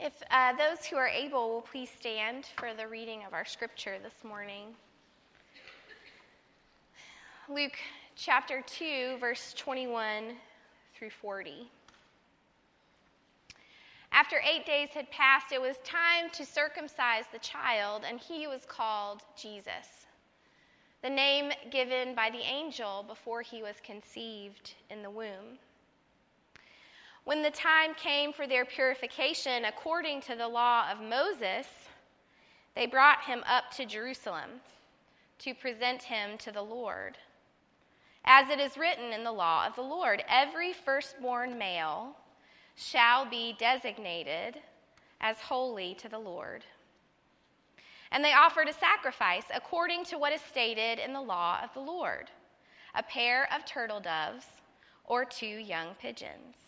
If uh, those who are able will please stand for the reading of our scripture this morning. Luke chapter 2, verse 21 through 40. After eight days had passed, it was time to circumcise the child, and he was called Jesus, the name given by the angel before he was conceived in the womb. When the time came for their purification according to the law of Moses, they brought him up to Jerusalem to present him to the Lord. As it is written in the law of the Lord, every firstborn male shall be designated as holy to the Lord. And they offered a sacrifice according to what is stated in the law of the Lord a pair of turtle doves or two young pigeons.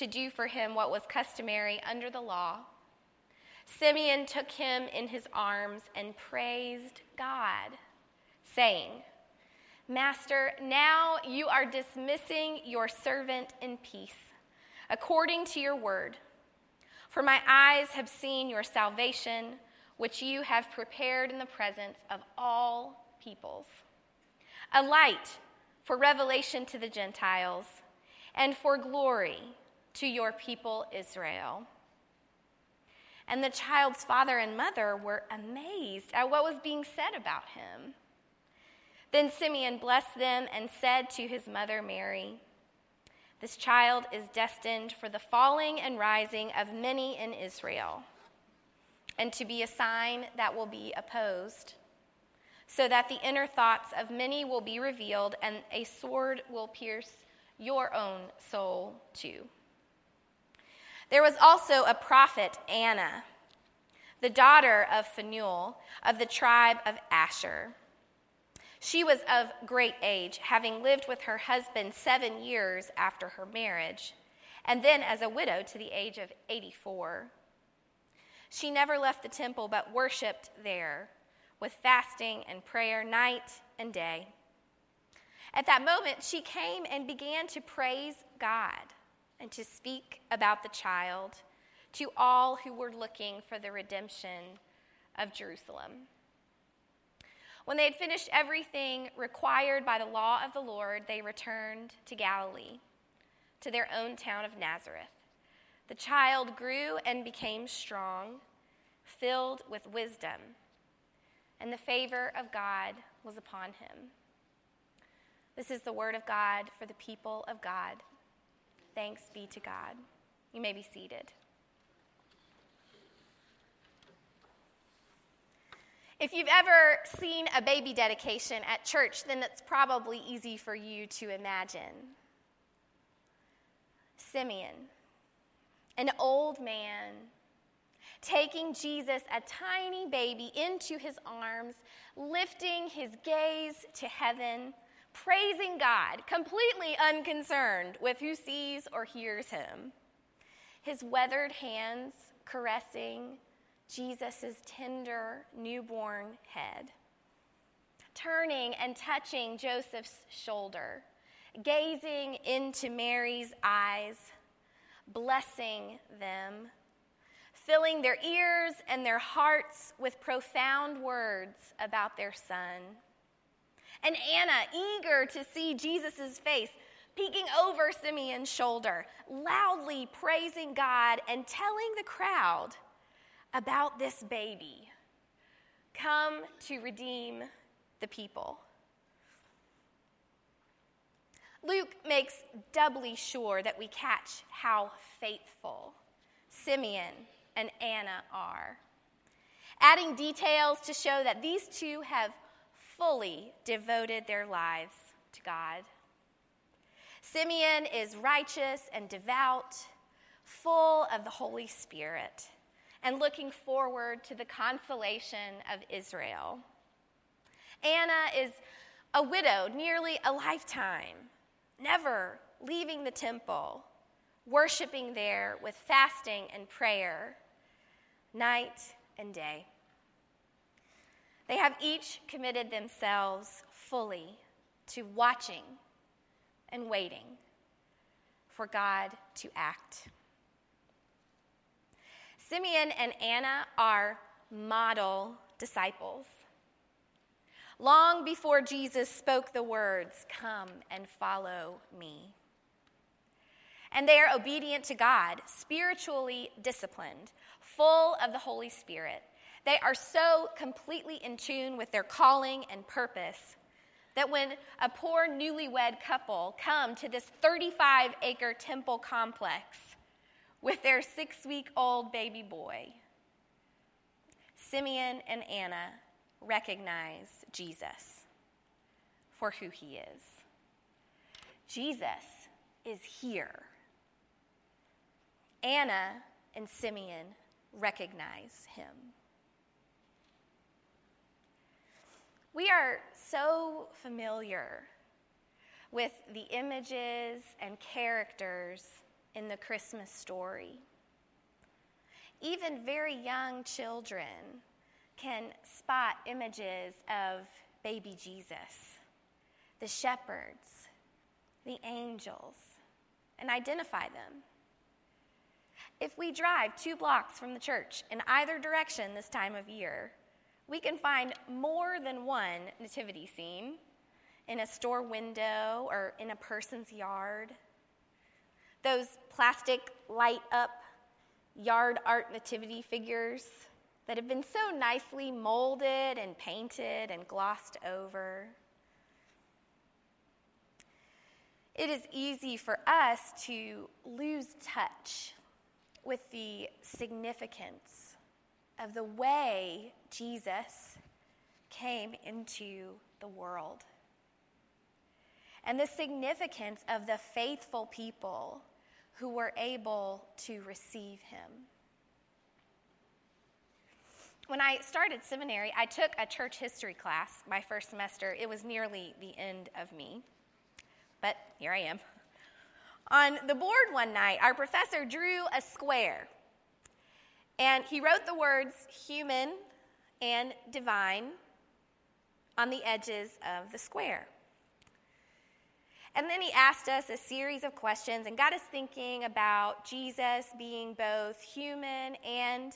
to do for him what was customary under the law. Simeon took him in his arms and praised God, saying, Master, now you are dismissing your servant in peace, according to your word. For my eyes have seen your salvation, which you have prepared in the presence of all peoples, a light for revelation to the Gentiles and for glory to your people Israel. And the child's father and mother were amazed at what was being said about him. Then Simeon blessed them and said to his mother Mary, This child is destined for the falling and rising of many in Israel, and to be a sign that will be opposed, so that the inner thoughts of many will be revealed, and a sword will pierce your own soul too. There was also a prophet, Anna, the daughter of Phanuel of the tribe of Asher. She was of great age, having lived with her husband seven years after her marriage, and then as a widow to the age of 84. She never left the temple but worshiped there with fasting and prayer night and day. At that moment, she came and began to praise God and to speak about the child to all who were looking for the redemption of Jerusalem. When they had finished everything required by the law of the Lord, they returned to Galilee, to their own town of Nazareth. The child grew and became strong, filled with wisdom, and the favor of God was upon him. This is the word of God for the people of God. Thanks be to God. You may be seated. If you've ever seen a baby dedication at church, then it's probably easy for you to imagine. Simeon, an old man, taking Jesus, a tiny baby, into his arms, lifting his gaze to heaven praising God, completely unconcerned with who sees or hears him. His weathered hands caressing Jesus' tender newborn head. Turning and touching Joseph's shoulder, gazing into Mary's eyes, blessing them, filling their ears and their hearts with profound words about their son and Anna, eager to see Jesus' face, peeking over Simeon's shoulder, loudly praising God and telling the crowd about this baby come to redeem the people. Luke makes doubly sure that we catch how faithful Simeon and Anna are, adding details to show that these two have fully devoted their lives to God. Simeon is righteous and devout, full of the Holy Spirit and looking forward to the consolation of Israel. Anna is a widow nearly a lifetime, never leaving the temple, worshiping there with fasting and prayer, night and day. They have each committed themselves fully to watching and waiting for God to act. Simeon and Anna are model disciples. Long before Jesus spoke the words, Come and follow me. And they are obedient to God, spiritually disciplined, full of the Holy Spirit. They are so completely in tune with their calling and purpose that when a poor newlywed couple come to this 35 acre temple complex with their six week old baby boy, Simeon and Anna recognize Jesus for who he is. Jesus is here. Anna and Simeon recognize him. We are so familiar with the images and characters in the Christmas story. Even very young children can spot images of baby Jesus, the shepherds, the angels, and identify them. If we drive two blocks from the church in either direction this time of year, we can find more than one nativity scene in a store window or in a person's yard. Those plastic light up yard art nativity figures that have been so nicely molded and painted and glossed over. It is easy for us to lose touch with the significance of the way Jesus came into the world and the significance of the faithful people who were able to receive him when I started seminary, I took a church history class my first semester. It was nearly the end of me, but here I am. On the board one night, our professor drew a square, and he wrote the words human and divine on the edges of the square. And then he asked us a series of questions and got us thinking about Jesus being both human and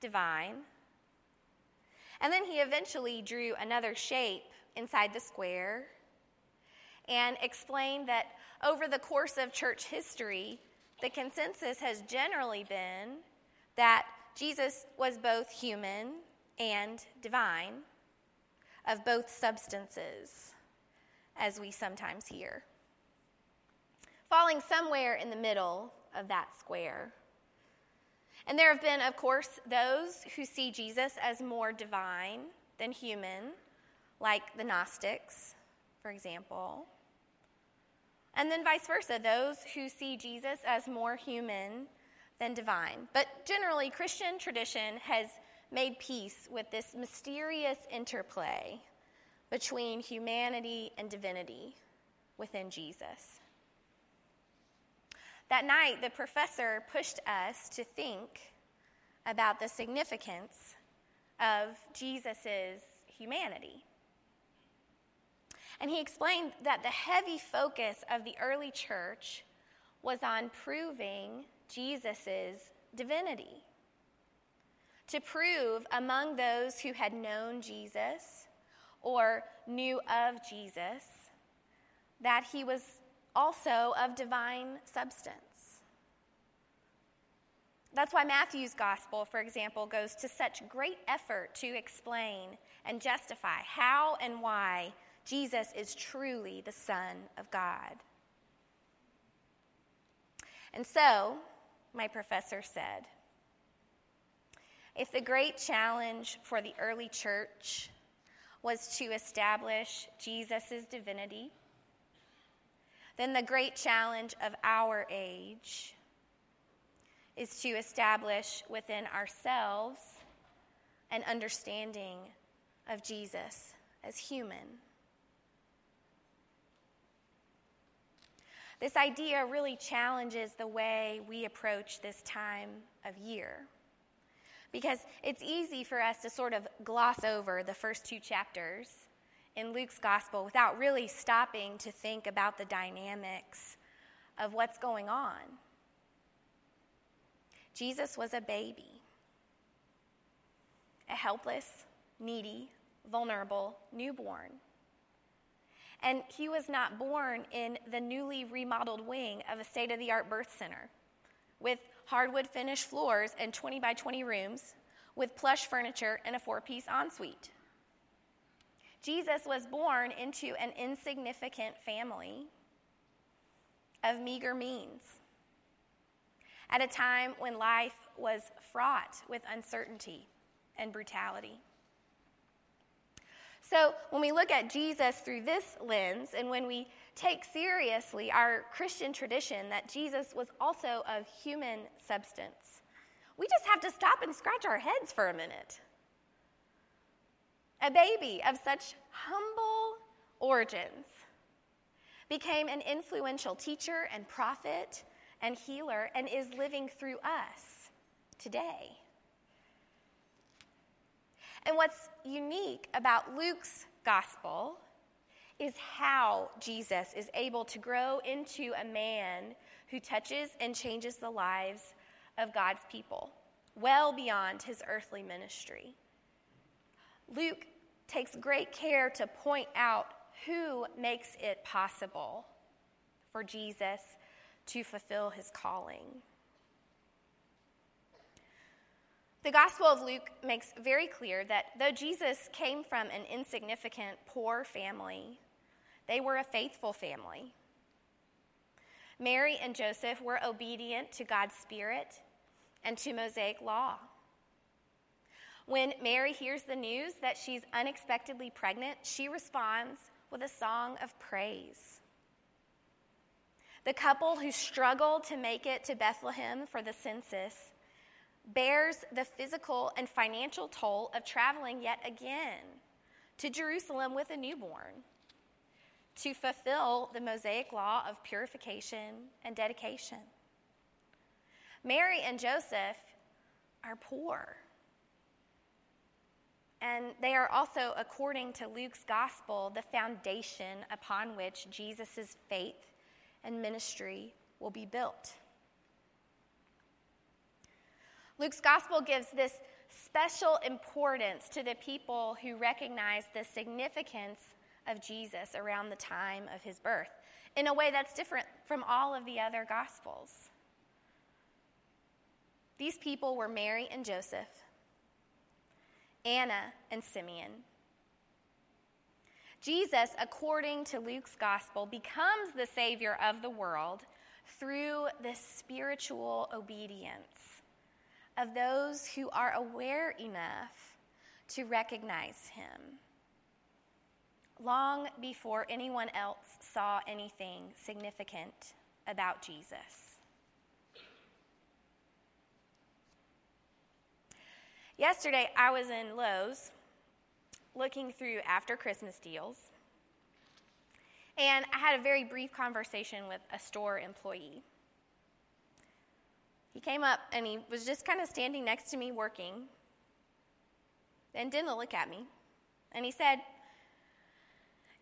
divine. And then he eventually drew another shape inside the square and explained that over the course of church history, the consensus has generally been that Jesus was both human and divine, of both substances, as we sometimes hear. Falling somewhere in the middle of that square and there have been, of course, those who see Jesus as more divine than human, like the Gnostics, for example. And then vice versa, those who see Jesus as more human than divine. But generally, Christian tradition has made peace with this mysterious interplay between humanity and divinity within Jesus. That night, the professor pushed us to think about the significance of Jesus' humanity. And he explained that the heavy focus of the early church was on proving Jesus' divinity. To prove among those who had known Jesus or knew of Jesus that he was also of divine substance. That's why Matthew's gospel, for example, goes to such great effort to explain and justify how and why Jesus is truly the Son of God. And so, my professor said, if the great challenge for the early church was to establish Jesus' divinity, then the great challenge of our age is to establish within ourselves an understanding of Jesus as human. This idea really challenges the way we approach this time of year. Because it's easy for us to sort of gloss over the first two chapters in Luke's gospel without really stopping to think about the dynamics of what's going on. Jesus was a baby, a helpless, needy, vulnerable newborn. And he was not born in the newly remodeled wing of a state of the art birth center with hardwood finished floors and 20 by 20 rooms with plush furniture and a four piece ensuite. Jesus was born into an insignificant family of meager means at a time when life was fraught with uncertainty and brutality. So, when we look at Jesus through this lens, and when we take seriously our Christian tradition that Jesus was also of human substance, we just have to stop and scratch our heads for a minute. A baby of such humble origins became an influential teacher and prophet and healer and is living through us today. And what's unique about Luke's gospel is how Jesus is able to grow into a man who touches and changes the lives of God's people, well beyond his earthly ministry. Luke takes great care to point out who makes it possible for Jesus to fulfill his calling. The Gospel of Luke makes very clear that though Jesus came from an insignificant, poor family, they were a faithful family. Mary and Joseph were obedient to God's Spirit and to Mosaic law. When Mary hears the news that she's unexpectedly pregnant, she responds with a song of praise. The couple who struggled to make it to Bethlehem for the census bears the physical and financial toll of traveling yet again to Jerusalem with a newborn to fulfill the Mosaic law of purification and dedication. Mary and Joseph are poor. And they are also, according to Luke's gospel, the foundation upon which Jesus' faith and ministry will be built. Luke's gospel gives this special importance to the people who recognize the significance of Jesus around the time of his birth in a way that's different from all of the other gospels. These people were Mary and Joseph, Anna and Simeon. Jesus, according to Luke's gospel, becomes the Savior of the world through this spiritual obedience of those who are aware enough to recognize him long before anyone else saw anything significant about Jesus. Yesterday, I was in Lowe's looking through after Christmas deals, and I had a very brief conversation with a store employee. He came up and he was just kind of standing next to me working and didn't look at me. And he said,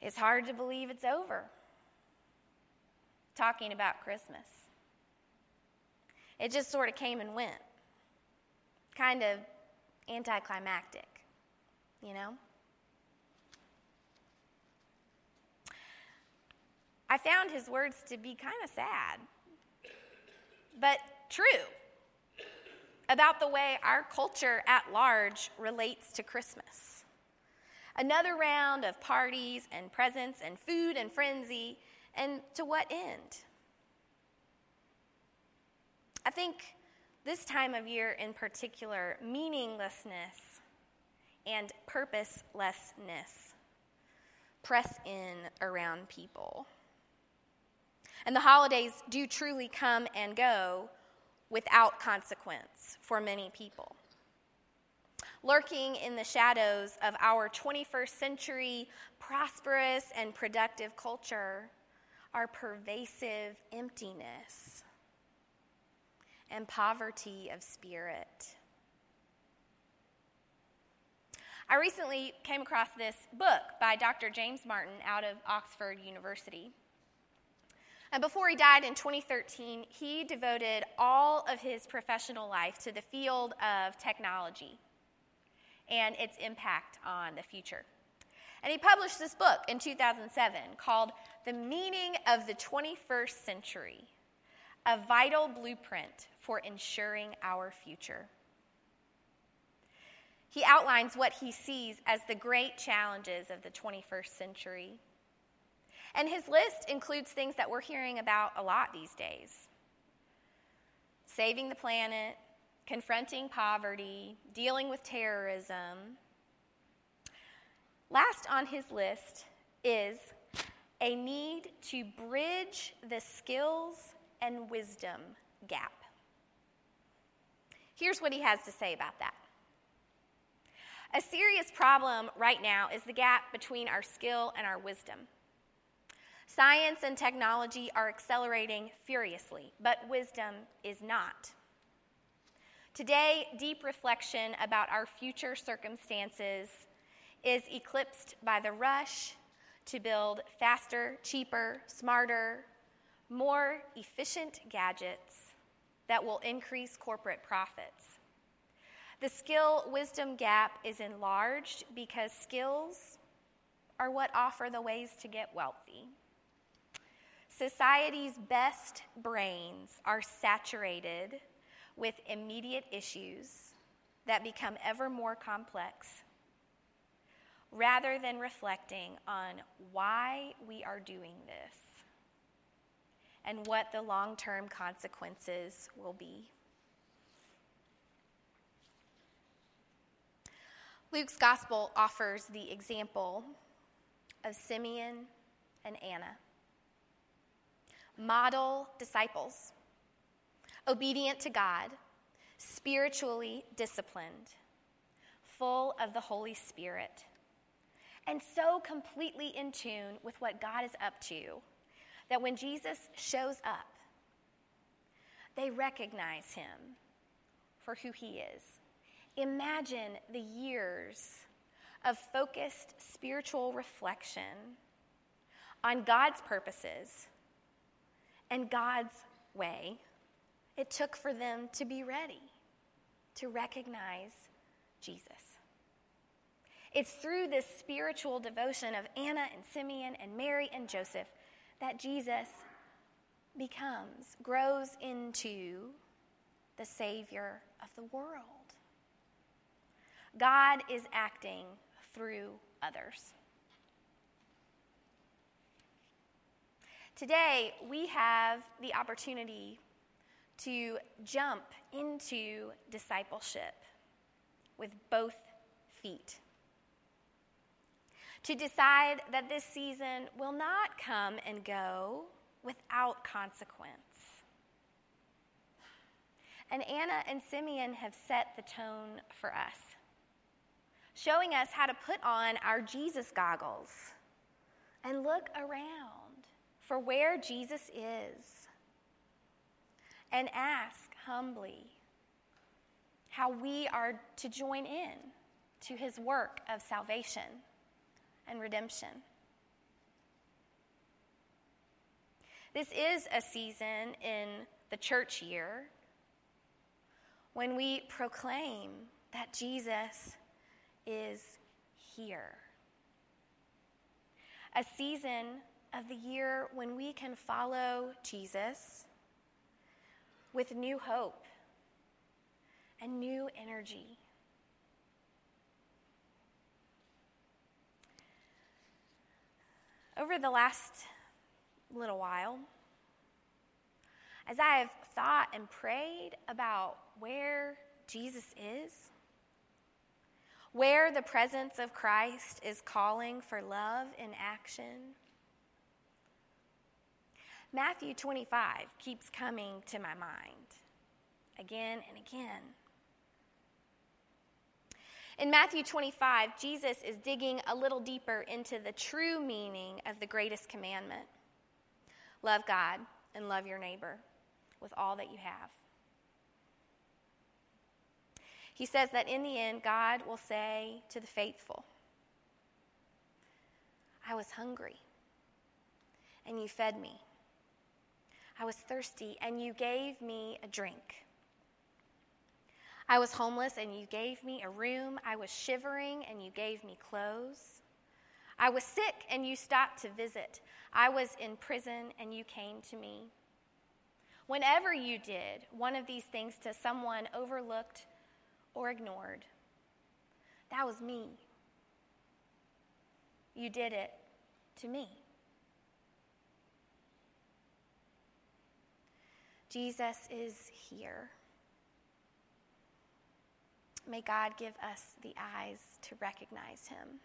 It's hard to believe it's over. Talking about Christmas. It just sort of came and went. Kind of anticlimactic, you know? I found his words to be kind of sad. But true about the way our culture at large relates to Christmas. Another round of parties and presents and food and frenzy, and to what end? I think this time of year in particular, meaninglessness and purposelessness press in around people. And the holidays do truly come and go without consequence for many people. Lurking in the shadows of our 21st century prosperous and productive culture are pervasive emptiness and poverty of spirit. I recently came across this book by Dr. James Martin out of Oxford University. And before he died in 2013, he devoted all of his professional life to the field of technology and its impact on the future. And he published this book in 2007 called The Meaning of the 21st Century A Vital Blueprint for Ensuring Our Future. He outlines what he sees as the great challenges of the 21st century. And his list includes things that we're hearing about a lot these days saving the planet, confronting poverty, dealing with terrorism. Last on his list is a need to bridge the skills and wisdom gap. Here's what he has to say about that. A serious problem right now is the gap between our skill and our wisdom. Science and technology are accelerating furiously, but wisdom is not. Today, deep reflection about our future circumstances is eclipsed by the rush to build faster, cheaper, smarter, more efficient gadgets that will increase corporate profits. The skill wisdom gap is enlarged because skills are what offer the ways to get wealthy. Society's best brains are saturated with immediate issues that become ever more complex rather than reflecting on why we are doing this and what the long term consequences will be. Luke's gospel offers the example of Simeon and Anna, model disciples, obedient to God, spiritually disciplined, full of the Holy Spirit, and so completely in tune with what God is up to that when Jesus shows up, they recognize him for who he is. Imagine the years of focused spiritual reflection on God's purposes and God's way it took for them to be ready to recognize Jesus. It's through this spiritual devotion of Anna and Simeon and Mary and Joseph that Jesus becomes, grows into the Savior of the world. God is acting through others. Today, we have the opportunity to jump into discipleship with both feet. To decide that this season will not come and go without consequence. And Anna and Simeon have set the tone for us showing us how to put on our Jesus goggles and look around for where Jesus is and ask humbly how we are to join in to his work of salvation and redemption. This is a season in the church year when we proclaim that Jesus is here. A season of the year when we can follow Jesus with new hope and new energy. Over the last little while, as I have thought and prayed about where Jesus is, where the presence of Christ is calling for love in action. Matthew 25 keeps coming to my mind. again and again. In Matthew 25, Jesus is digging a little deeper into the true meaning of the greatest commandment love God and love your neighbor with all that you have. He says that in the end, God will say to the faithful, I was hungry, and you fed me. I was thirsty, and you gave me a drink. I was homeless, and you gave me a room. I was shivering, and you gave me clothes. I was sick, and you stopped to visit. I was in prison, and you came to me. Whenever you did one of these things to someone overlooked or ignored, that was me. You did it to me. Jesus is here. May God give us the eyes to recognize him.